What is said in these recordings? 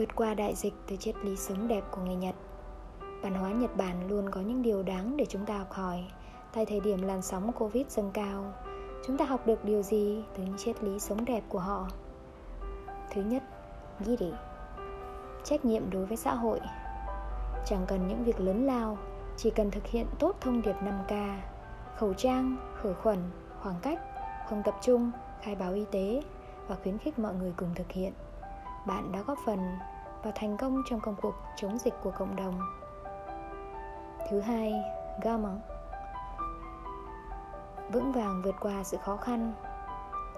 Vượt qua đại dịch từ triết lý sống đẹp của người Nhật. Văn hóa Nhật Bản luôn có những điều đáng để chúng ta học hỏi. Tại thời điểm làn sóng Covid dâng cao Chúng ta học được điều gì từ những triết lý sống đẹp của họ? Thứ nhất, Giri Trách nhiệm đối với xã hội. Chẳng cần những việc lớn lao Chỉ cần thực hiện tốt thông điệp 5K Khẩu trang, khử khuẩn, khoảng cách, không tập trung, khai báo y tế Và khuyến khích mọi người cùng thực hiện. Bạn đã góp phần vào thành công trong công cuộc chống dịch của cộng đồng. Thứ hai, gamma Vững vàng vượt qua sự khó khăn.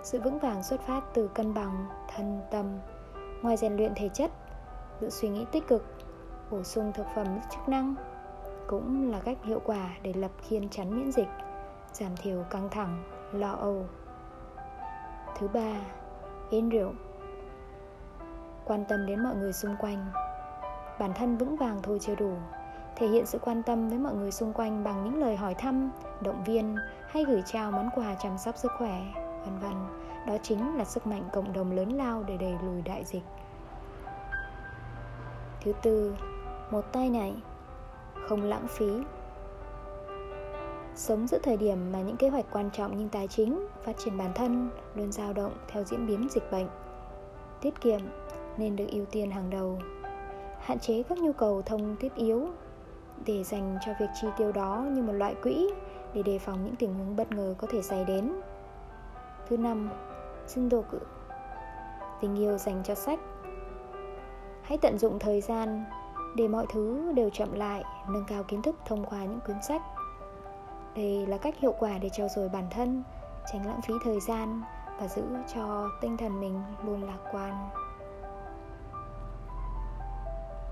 Sự vững vàng xuất phát từ cân bằng, thân, tâm. Ngoài rèn luyện thể chất, giữ suy nghĩ tích cực, bổ sung thực phẩm chức năng Cũng là cách hiệu quả để lập khiên chắn miễn dịch Giảm thiểu căng thẳng, lo âu. Thứ ba, in rượu. Quan tâm đến mọi người xung quanh Bản thân vững vàng thôi chưa đủ thể hiện sự quan tâm với mọi người xung quanh bằng những lời hỏi thăm, động viên hay gửi trao món quà chăm sóc sức khỏe, vân vân. Đó chính là sức mạnh cộng đồng lớn lao để đẩy lùi đại dịch. Thứ tư, một tay này không lãng phí. Sống giữa thời điểm mà những kế hoạch quan trọng như tài chính, phát triển bản thân luôn dao động theo diễn biến dịch bệnh. Tiết kiệm nên được ưu tiên hàng đầu. Hạn chế các nhu cầu thông thiết yếu để dành cho việc chi tiêu đó như một loại quỹ để đề phòng những tình huống bất ngờ có thể xảy đến. Thứ năm, xin đồ cự Tình yêu dành cho sách Hãy tận dụng thời gian để mọi thứ đều chậm lại, nâng cao kiến thức thông qua những cuốn sách. Đây là cách hiệu quả để trau dồi bản thân, tránh lãng phí thời gian và giữ cho tinh thần mình luôn lạc quan.